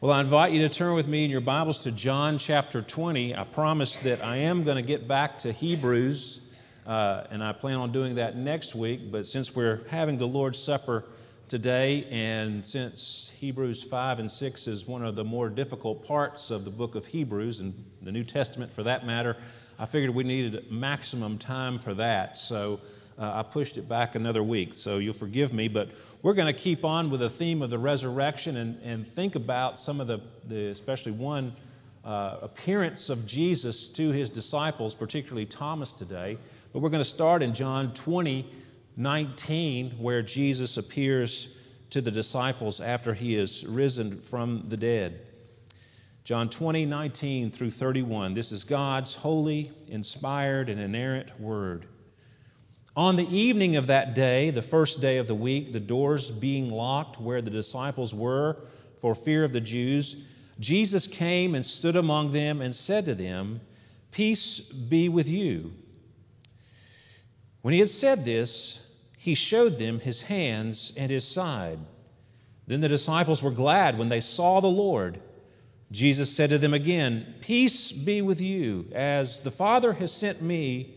Well, I invite you to turn with me in your Bibles to John chapter 20. I promise that I am going to get back to Hebrews, uh, and I plan on doing that next week. But since we're having the Lord's Supper today, and since Hebrews 5 and 6 is one of the more difficult parts of the book of Hebrews, and the New Testament for that matter, I figured we needed maximum time for that. So uh, I pushed it back another week. So you'll forgive me, but we're going to keep on with the theme of the resurrection and, and think about some of the, the especially one uh, appearance of Jesus to his disciples, particularly Thomas today. But we're going to start in John 20, 19, where Jesus appears to the disciples after he is risen from the dead. John 20, 19 through 31. This is God's holy, inspired, and inerrant word. On the evening of that day, the first day of the week, the doors being locked where the disciples were for fear of the Jews, Jesus came and stood among them and said to them, Peace be with you. When he had said this, he showed them his hands and his side. Then the disciples were glad when they saw the Lord. Jesus said to them again, Peace be with you. As the Father has sent me,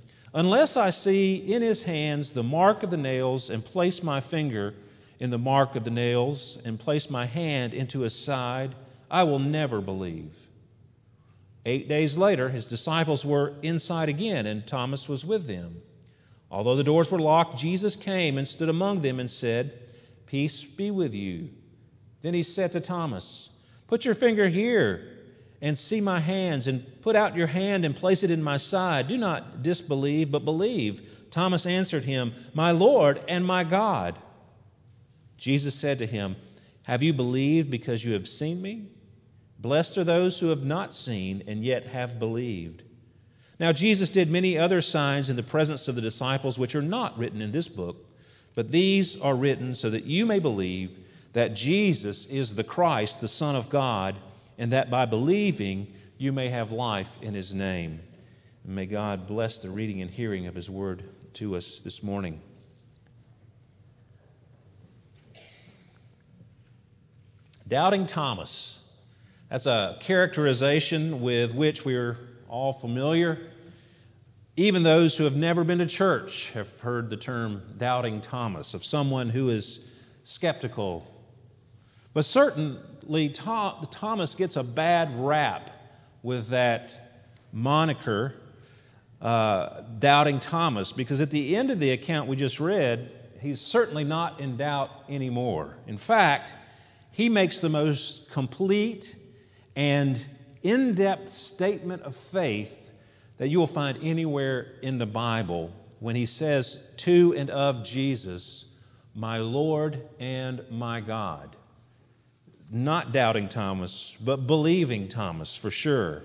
Unless I see in his hands the mark of the nails, and place my finger in the mark of the nails, and place my hand into his side, I will never believe. Eight days later, his disciples were inside again, and Thomas was with them. Although the doors were locked, Jesus came and stood among them and said, Peace be with you. Then he said to Thomas, Put your finger here and see my hands, and put out your hand and place it in my side. Do not disbelieve, but believe. Thomas answered him, My Lord and my God. Jesus said to him, Have you believed because you have seen me? Blessed are those who have not seen and yet have believed. Now, Jesus did many other signs in the presence of the disciples, which are not written in this book, but these are written so that you may believe that Jesus is the Christ, the Son of God and that by believing you may have life in his name. And may God bless the reading and hearing of his word to us this morning. Doubting Thomas. That's a characterization with which we're all familiar. Even those who have never been to church have heard the term doubting Thomas, of someone who is skeptical but certainly, Thomas gets a bad rap with that moniker, uh, Doubting Thomas, because at the end of the account we just read, he's certainly not in doubt anymore. In fact, he makes the most complete and in depth statement of faith that you will find anywhere in the Bible when he says to and of Jesus, My Lord and my God not doubting Thomas, but believing Thomas for sure.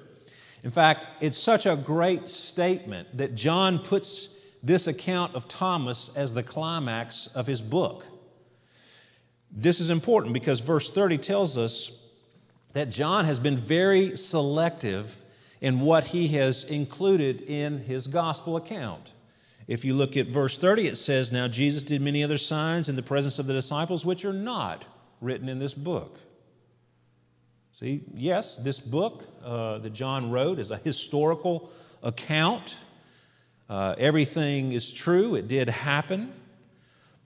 In fact, it's such a great statement that John puts this account of Thomas as the climax of his book. This is important because verse 30 tells us that John has been very selective in what he has included in his gospel account. If you look at verse 30, it says, Now Jesus did many other signs in the presence of the disciples, which are not written in this book. See, yes, this book uh, that John wrote is a historical account. Uh, everything is true, it did happen,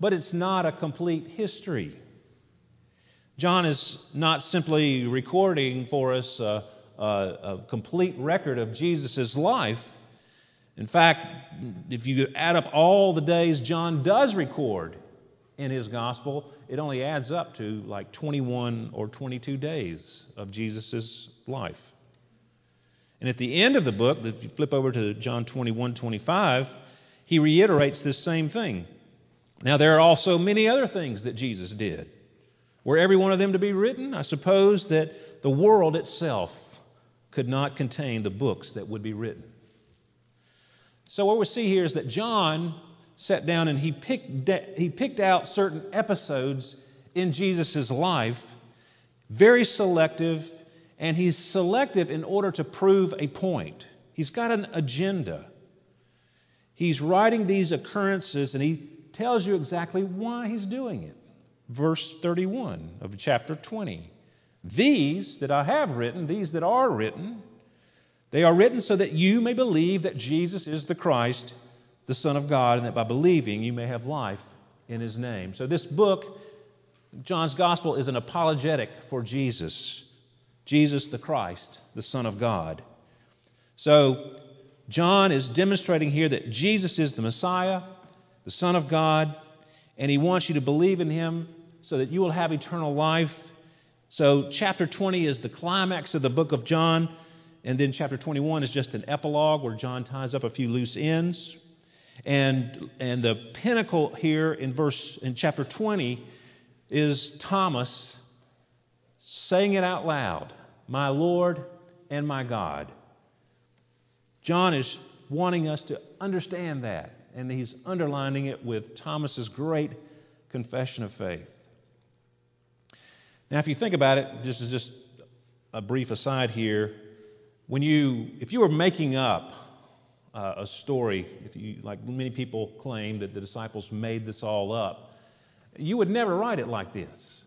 but it's not a complete history. John is not simply recording for us a, a, a complete record of Jesus' life. In fact, if you add up all the days John does record in his gospel, it only adds up to like 21 or 22 days of Jesus' life. And at the end of the book, if you flip over to John 21 25, he reiterates this same thing. Now, there are also many other things that Jesus did. Were every one of them to be written, I suppose that the world itself could not contain the books that would be written. So, what we see here is that John sat down and he picked, he picked out certain episodes in Jesus' life, very selective, and he's selective in order to prove a point. He's got an agenda. He's writing these occurrences and he tells you exactly why he's doing it. Verse 31 of chapter 20. These that I have written, these that are written, they are written so that you may believe that Jesus is the Christ, the Son of God, and that by believing you may have life in his name. So, this book, John's Gospel, is an apologetic for Jesus. Jesus the Christ, the Son of God. So, John is demonstrating here that Jesus is the Messiah, the Son of God, and he wants you to believe in him so that you will have eternal life. So, chapter 20 is the climax of the book of John, and then chapter 21 is just an epilogue where John ties up a few loose ends. And, and the pinnacle here in verse in chapter 20 is Thomas saying it out loud, my Lord and my God. John is wanting us to understand that, and he's underlining it with Thomas's great confession of faith. Now, if you think about it, just as just a brief aside here, when you, if you were making up uh, a story, if you, like many people claim that the disciples made this all up, you would never write it like this.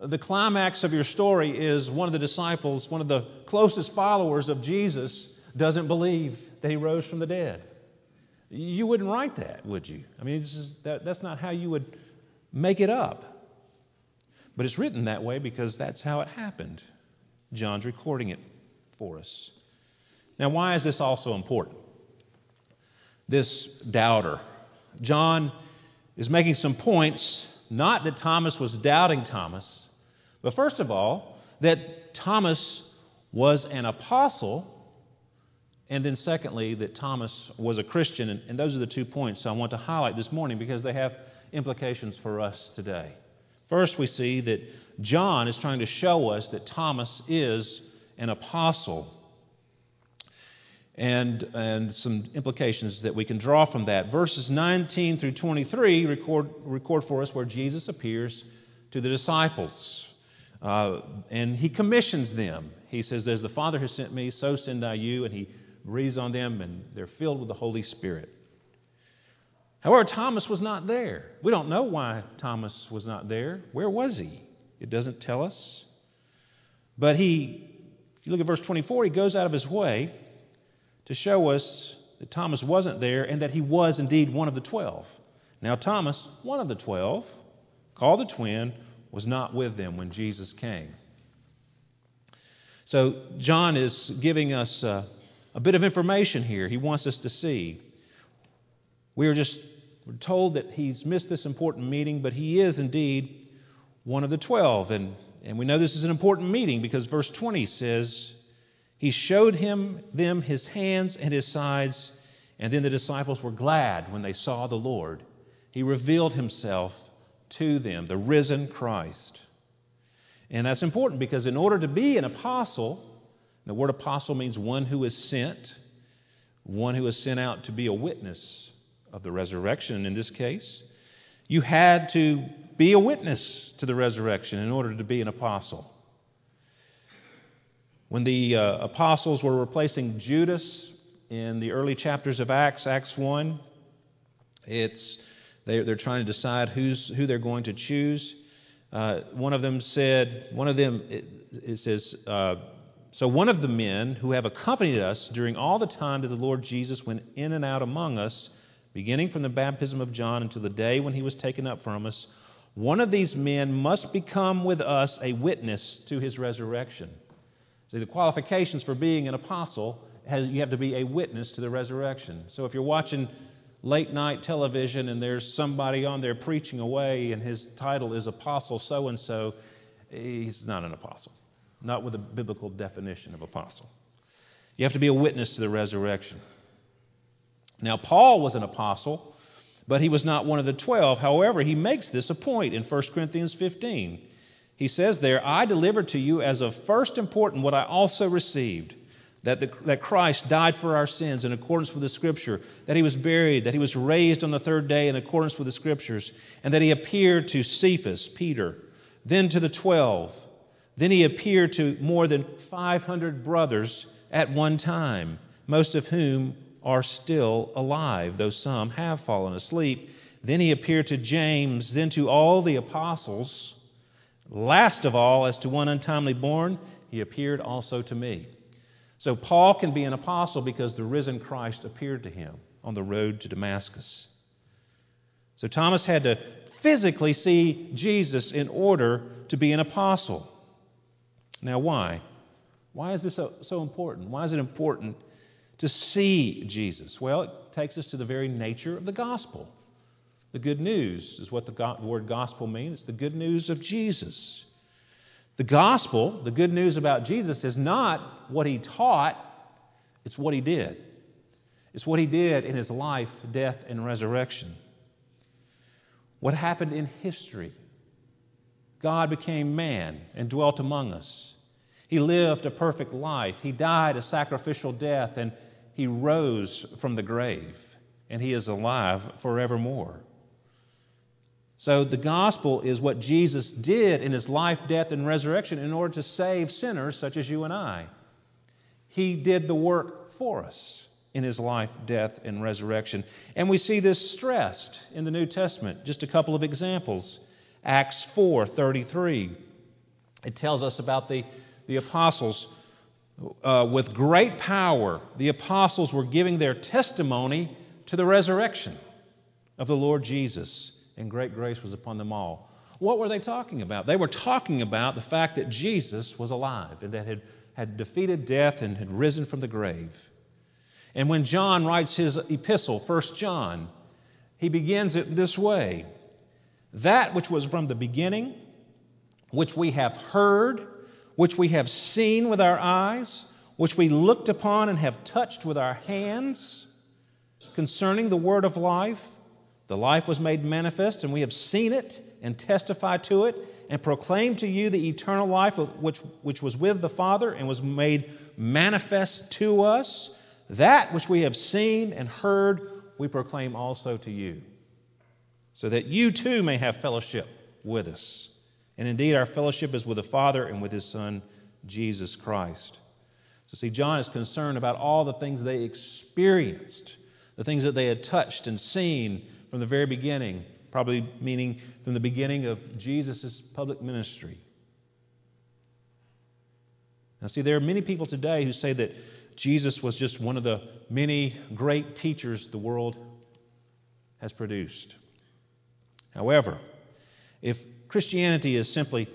The climax of your story is one of the disciples, one of the closest followers of Jesus, doesn't believe that he rose from the dead. You wouldn't write that, would you? I mean, is, that, that's not how you would make it up. But it's written that way because that's how it happened. John's recording it for us. Now, why is this also important? This doubter. John is making some points, not that Thomas was doubting Thomas, but first of all, that Thomas was an apostle and then, secondly, that Thomas was a Christian. And, and those are the two points I want to highlight this morning because they have implications for us today. First, we see that John is trying to show us that Thomas is an apostle. And, and some implications that we can draw from that. Verses 19 through 23 record, record for us where Jesus appears to the disciples. Uh, and he commissions them. He says, As the Father has sent me, so send I you. And he breathes on them, and they're filled with the Holy Spirit. However, Thomas was not there. We don't know why Thomas was not there. Where was he? It doesn't tell us. But he, if you look at verse 24, he goes out of his way to show us that Thomas wasn't there and that he was indeed one of the twelve. Now, Thomas, one of the twelve, called the twin, was not with them when Jesus came. So, John is giving us. Uh, a bit of information here he wants us to see. We are just we're told that he's missed this important meeting, but he is indeed one of the twelve. And, and we know this is an important meeting because verse 20 says, He showed him them his hands and his sides, and then the disciples were glad when they saw the Lord. He revealed himself to them, the risen Christ. And that's important because in order to be an apostle, the word apostle means one who is sent, one who is sent out to be a witness of the resurrection in this case. You had to be a witness to the resurrection in order to be an apostle. When the uh, apostles were replacing Judas in the early chapters of Acts, Acts 1, it's, they, they're trying to decide who's, who they're going to choose. Uh, one of them said, one of them, it, it says, uh, so, one of the men who have accompanied us during all the time that the Lord Jesus went in and out among us, beginning from the baptism of John until the day when he was taken up from us, one of these men must become with us a witness to his resurrection. See, the qualifications for being an apostle, has, you have to be a witness to the resurrection. So, if you're watching late night television and there's somebody on there preaching away and his title is Apostle so and so, he's not an apostle not with a biblical definition of apostle. You have to be a witness to the resurrection. Now, Paul was an apostle, but he was not one of the twelve. However, he makes this a point in 1 Corinthians 15. He says there, I delivered to you as of first importance what I also received that, the, that Christ died for our sins in accordance with the Scripture, that he was buried, that he was raised on the third day in accordance with the Scriptures, and that he appeared to Cephas, Peter, then to the twelve. Then he appeared to more than 500 brothers at one time, most of whom are still alive, though some have fallen asleep. Then he appeared to James, then to all the apostles. Last of all, as to one untimely born, he appeared also to me. So Paul can be an apostle because the risen Christ appeared to him on the road to Damascus. So Thomas had to physically see Jesus in order to be an apostle. Now, why? Why is this so, so important? Why is it important to see Jesus? Well, it takes us to the very nature of the gospel. The good news is what the, word gospel means it's the good news of Jesus. The gospel, the good news about Jesus, is not what he taught, it's what he did. It's what he did in his life, death, and resurrection. What happened in history? God became man and dwelt among us. He lived a perfect life. He died a sacrificial death, and he rose from the grave, and he is alive forevermore. So, the gospel is what Jesus did in his life, death, and resurrection in order to save sinners such as you and I. He did the work for us in his life, death, and resurrection. And we see this stressed in the New Testament. Just a couple of examples. Acts 4:33. It tells us about the, the apostles. Uh, with great power, the apostles were giving their testimony to the resurrection of the Lord Jesus and great grace was upon them all. What were they talking about? They were talking about the fact that Jesus was alive and that had, had defeated death and had risen from the grave. And when John writes his epistle, 1 John, he begins it this way That which was from the beginning, which we have heard, which we have seen with our eyes, which we looked upon and have touched with our hands, concerning the word of life. The life was made manifest, and we have seen it and testified to it and proclaimed to you the eternal life which, which was with the Father and was made manifest to us. That which we have seen and heard, we proclaim also to you, so that you too may have fellowship with us. And indeed, our fellowship is with the Father and with His Son, Jesus Christ. So, see, John is concerned about all the things they experienced, the things that they had touched and seen from the very beginning, probably meaning from the beginning of Jesus' public ministry. Now, see, there are many people today who say that Jesus was just one of the many great teachers the world has produced. However, if Christianity is simply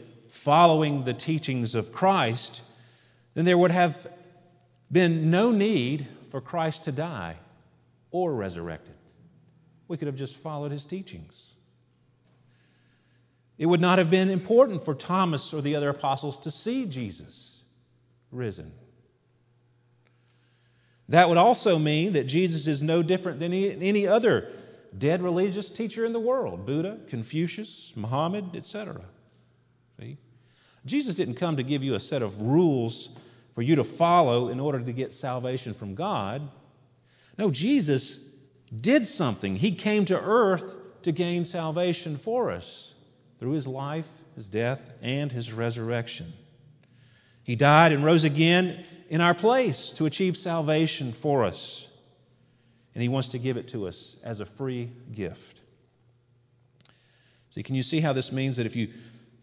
following the teachings of Christ, then there would have been no need for Christ to die or resurrected. We could have just followed his teachings. It would not have been important for Thomas or the other apostles to see Jesus risen. That would also mean that Jesus is no different than any other dead religious teacher in the world Buddha, Confucius, Muhammad, etc. See? Jesus didn't come to give you a set of rules for you to follow in order to get salvation from God. No, Jesus did something. He came to earth to gain salvation for us through his life, his death, and his resurrection. He died and rose again in our place to achieve salvation for us. And he wants to give it to us as a free gift. See, can you see how this means that if you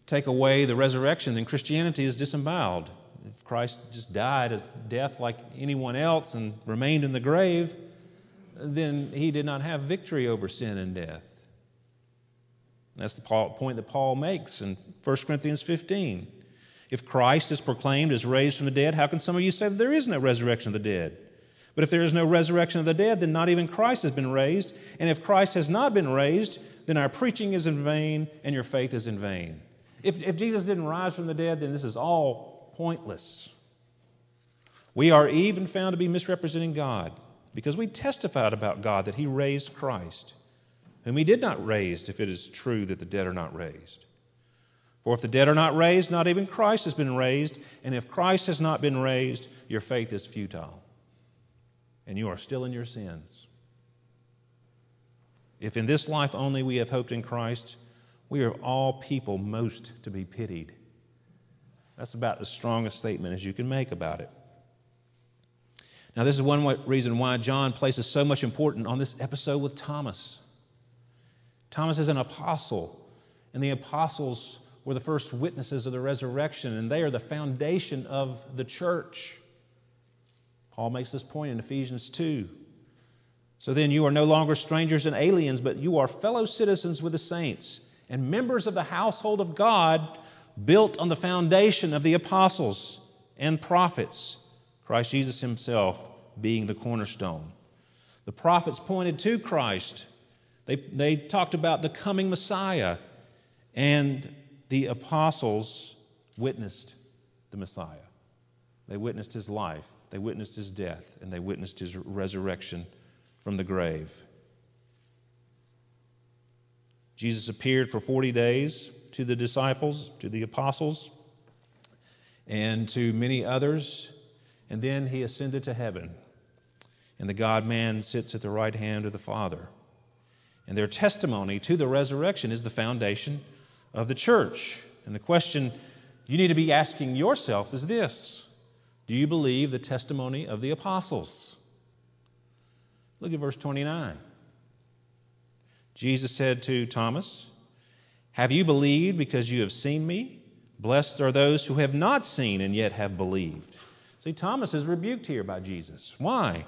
take away the resurrection, then Christianity is disemboweled? If Christ just died a death like anyone else and remained in the grave, then he did not have victory over sin and death. That's the point that Paul makes in 1 Corinthians 15. If Christ is proclaimed as raised from the dead, how can some of you say that there is no resurrection of the dead? But if there is no resurrection of the dead, then not even Christ has been raised. And if Christ has not been raised, then our preaching is in vain and your faith is in vain. If, if Jesus didn't rise from the dead, then this is all pointless. We are even found to be misrepresenting God because we testified about God that He raised Christ, whom He did not raise, if it is true that the dead are not raised. For if the dead are not raised, not even Christ has been raised. And if Christ has not been raised, your faith is futile. And you are still in your sins. If in this life only we have hoped in Christ, we are all people most to be pitied. That's about the strongest statement as you can make about it. Now, this is one reason why John places so much importance on this episode with Thomas. Thomas is an apostle, and the apostles were the first witnesses of the resurrection, and they are the foundation of the church. Paul makes this point in Ephesians 2. So then, you are no longer strangers and aliens, but you are fellow citizens with the saints and members of the household of God, built on the foundation of the apostles and prophets, Christ Jesus himself being the cornerstone. The prophets pointed to Christ, they, they talked about the coming Messiah, and the apostles witnessed the Messiah. They witnessed his life, they witnessed his death, and they witnessed his resurrection from the grave. Jesus appeared for 40 days to the disciples, to the apostles, and to many others, and then he ascended to heaven. And the God man sits at the right hand of the Father. And their testimony to the resurrection is the foundation of the church. And the question you need to be asking yourself is this Do you believe the testimony of the apostles? Look at verse 29. Jesus said to Thomas, Have you believed because you have seen me? Blessed are those who have not seen and yet have believed. See, Thomas is rebuked here by Jesus. Why?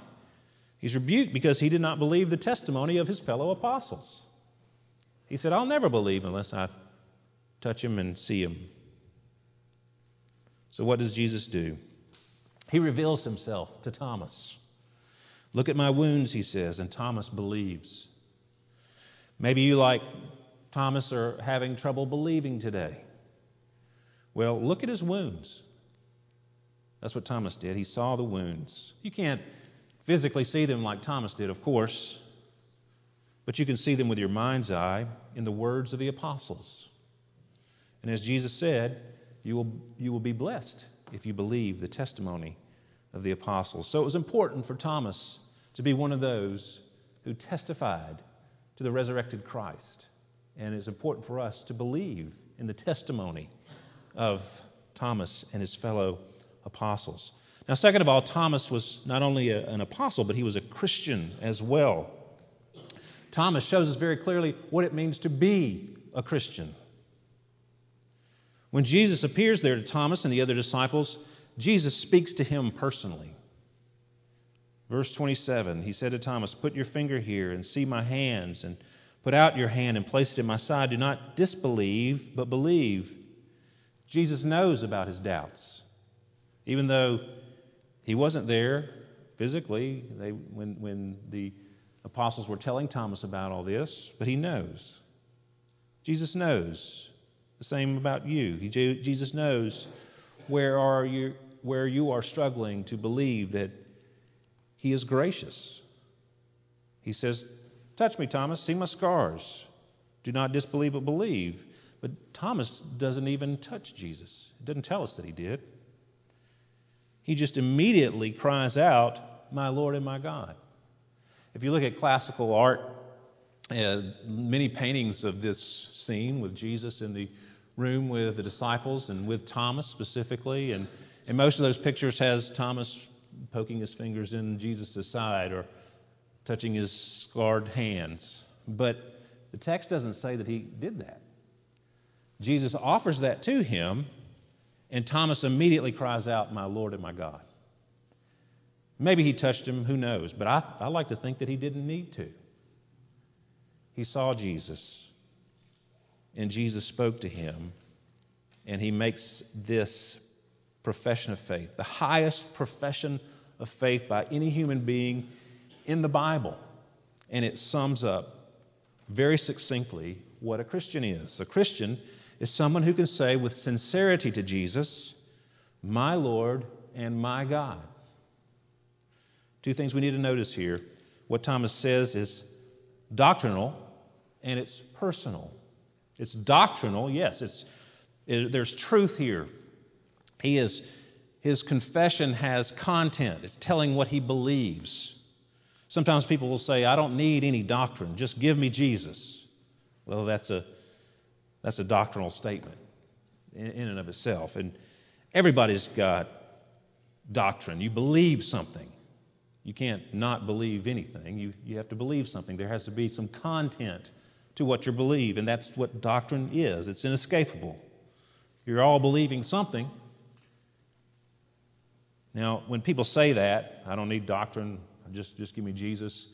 He's rebuked because he did not believe the testimony of his fellow apostles. He said, I'll never believe unless I touch him and see him. So, what does Jesus do? He reveals himself to Thomas. Look at my wounds, he says, and Thomas believes. Maybe you, like Thomas, are having trouble believing today. Well, look at his wounds. That's what Thomas did. He saw the wounds. You can't physically see them like Thomas did, of course, but you can see them with your mind's eye in the words of the apostles. And as Jesus said, you will, you will be blessed if you believe the testimony of the apostles. So it was important for Thomas to be one of those who testified to the resurrected Christ. And it's important for us to believe in the testimony of Thomas and his fellow apostles. Now, second of all, Thomas was not only a, an apostle, but he was a Christian as well. Thomas shows us very clearly what it means to be a Christian. When Jesus appears there to Thomas and the other disciples, Jesus speaks to him personally. Verse 27, he said to Thomas, Put your finger here and see my hands, and put out your hand and place it in my side. Do not disbelieve, but believe. Jesus knows about his doubts. Even though he wasn't there physically they, when, when the apostles were telling Thomas about all this, but he knows. Jesus knows. The same about you. He, Jesus knows where, are you, where you are struggling to believe that He is gracious. He says, Touch me, Thomas, see my scars. Do not disbelieve, but believe. But Thomas doesn't even touch Jesus. It doesn't tell us that he did. He just immediately cries out, My Lord and my God. If you look at classical art, uh, many paintings of this scene with Jesus in the room with the disciples and with Thomas specifically. And, and most of those pictures has Thomas poking his fingers in Jesus' side or touching his scarred hands. But the text doesn't say that he did that. Jesus offers that to him, and Thomas immediately cries out, My Lord and my God. Maybe he touched him, who knows? But I, I like to think that he didn't need to. He saw Jesus and Jesus spoke to him, and he makes this profession of faith, the highest profession of faith by any human being in the Bible. And it sums up very succinctly what a Christian is. A Christian is someone who can say with sincerity to Jesus, My Lord and my God. Two things we need to notice here. What Thomas says is doctrinal and it's personal. It's doctrinal, yes, it's there's truth here. He is, his confession has content, it's telling what he believes. Sometimes people will say, I don't need any doctrine, just give me Jesus. Well, that's a, that's a doctrinal statement in, in and of itself. And everybody's got doctrine. You believe something. You can't not believe anything. You, you have to believe something. There has to be some content to what you believe, and that's what doctrine is. It's inescapable. You're all believing something. Now, when people say that, I don't need doctrine, just, just give me Jesus,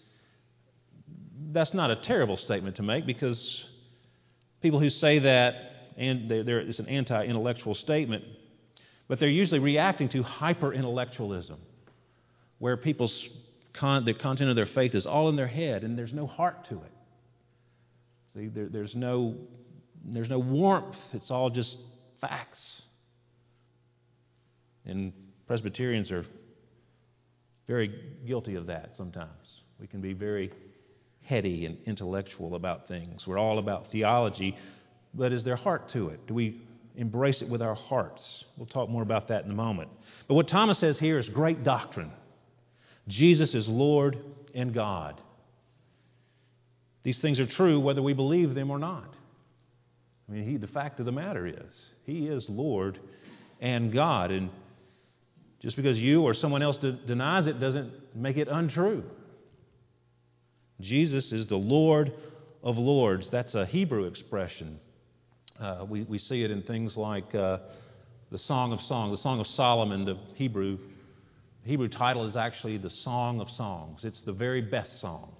that's not a terrible statement to make because people who say that, and they're, it's an anti intellectual statement, but they're usually reacting to hyper intellectualism, where people's con- the content of their faith is all in their head and there's no heart to it. See, there, there's, no, there's no warmth, it's all just facts. And Presbyterians are very guilty of that sometimes. We can be very heady and intellectual about things. We're all about theology, but is there heart to it? Do we embrace it with our hearts? We'll talk more about that in a moment. But what Thomas says here is great doctrine Jesus is Lord and God. These things are true whether we believe them or not. I mean, he, the fact of the matter is, He is Lord and God. And just because you or someone else de- denies it doesn't make it untrue. Jesus is the Lord of Lords. That's a Hebrew expression. Uh, we, we see it in things like uh, the Song of Songs, the Song of Solomon, the Hebrew. Hebrew title is actually the Song of Songs. It's the very best song.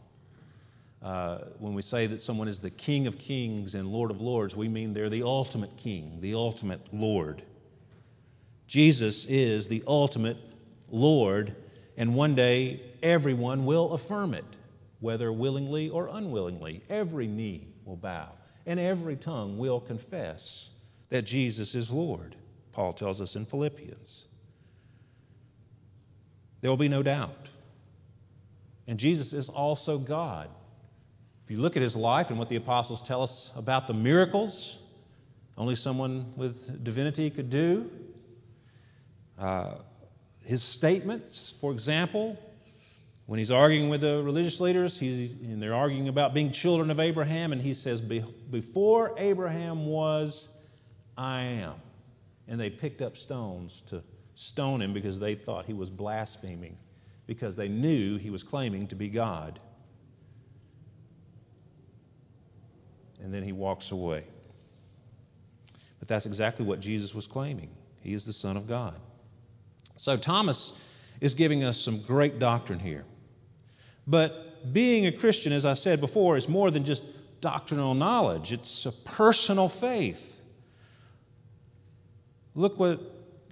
Uh, when we say that someone is the King of Kings and Lord of Lords, we mean they're the ultimate King, the ultimate Lord. Jesus is the ultimate Lord, and one day everyone will affirm it, whether willingly or unwillingly. Every knee will bow, and every tongue will confess that Jesus is Lord, Paul tells us in Philippians. There will be no doubt. And Jesus is also God. If you look at his life and what the apostles tell us about the miracles, only someone with divinity could do. Uh, his statements, for example, when he's arguing with the religious leaders, he's, and they're arguing about being children of Abraham, and he says, Before Abraham was, I am. And they picked up stones to stone him because they thought he was blaspheming, because they knew he was claiming to be God. and then he walks away. But that's exactly what Jesus was claiming. He is the Son of God. So Thomas is giving us some great doctrine here. But being a Christian, as I said before, is more than just doctrinal knowledge, it's a personal faith. Look, what,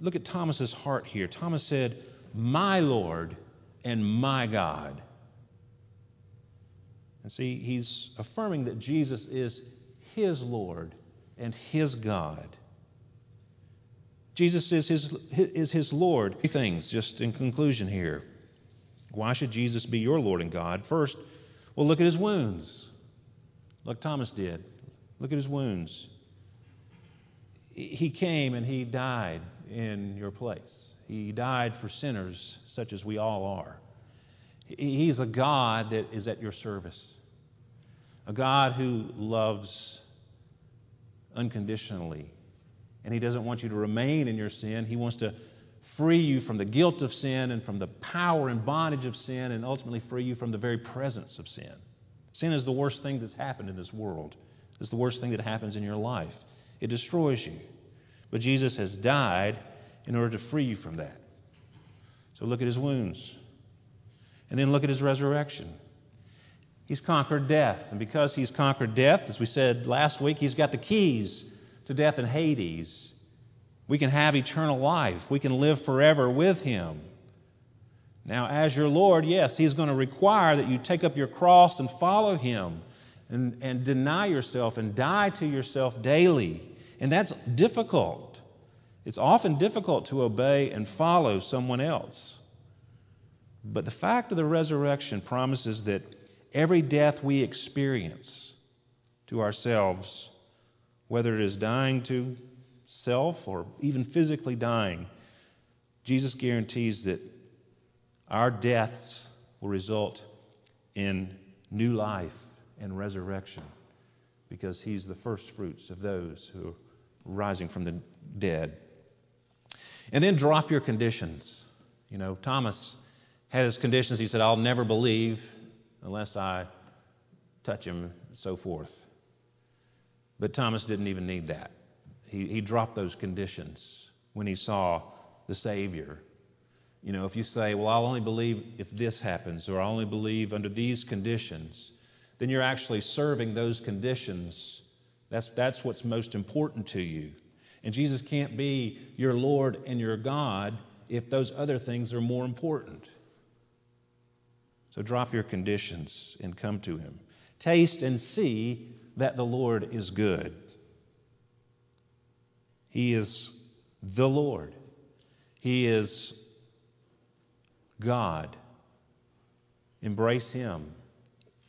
look at Thomas's heart here. Thomas said, My Lord and my God. And see, he's affirming that Jesus is his Lord and his God. Jesus is his, is his Lord. Three things, just in conclusion here. Why should Jesus be your Lord and God? First, well, look at his wounds. Like Thomas did. Look at his wounds. He came and he died in your place. He died for sinners such as we all are. He's a God that is at your service a God who loves unconditionally. And He doesn't want you to remain in your sin. He wants to free you from the guilt of sin and from the power and bondage of sin and ultimately free you from the very presence of sin. Sin is the worst thing that's happened in this world. It's the worst thing that happens in your life. It destroys you. But Jesus has died in order to free you from that. So look at his wounds. And then look at his resurrection. He's conquered death. And because he's conquered death, as we said last week, he's got the keys to death and Hades. We can have eternal life. We can live forever with him. Now, as your Lord, yes, he's going to require that you take up your cross and follow him and, and deny yourself and die to yourself daily. And that's difficult. It's often difficult to obey and follow someone else. But the fact of the resurrection promises that every death we experience to ourselves, whether it is dying to self or even physically dying, Jesus guarantees that our deaths will result in new life and resurrection because he's the first fruits of those who are rising from the dead. And then drop your conditions. You know, Thomas had his conditions. He said, I'll never believe unless I touch him, so forth. But Thomas didn't even need that. He, he dropped those conditions when he saw the Savior. You know, if you say, Well, I'll only believe if this happens, or I'll only believe under these conditions, then you're actually serving those conditions. That's, that's what's most important to you. And Jesus can't be your Lord and your God if those other things are more important. So drop your conditions and come to Him. Taste and see that the Lord is good. He is the Lord, He is God. Embrace Him.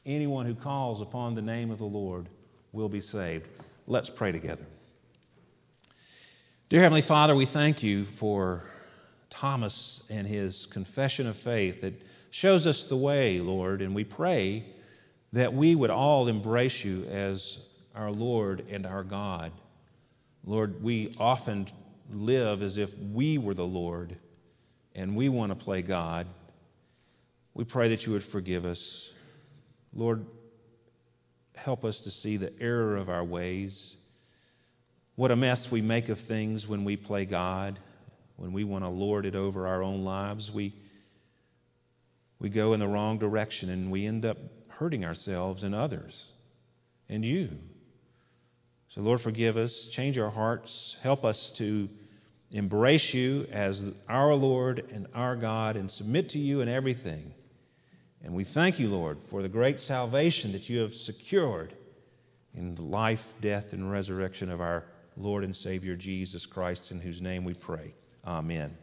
Anyone who calls upon the name of the Lord will be saved. Let's pray together. Dear Heavenly Father, we thank you for Thomas and his confession of faith that shows us the way, Lord, and we pray that we would all embrace you as our Lord and our God. Lord, we often live as if we were the Lord and we want to play God. We pray that you would forgive us. Lord, help us to see the error of our ways. What a mess we make of things when we play God, when we want to lord it over our own lives. We, we go in the wrong direction and we end up hurting ourselves and others and you. So, Lord, forgive us, change our hearts, help us to embrace you as our Lord and our God and submit to you in everything. And we thank you, Lord, for the great salvation that you have secured in the life, death, and resurrection of our Lord and Savior Jesus Christ, in whose name we pray. Amen.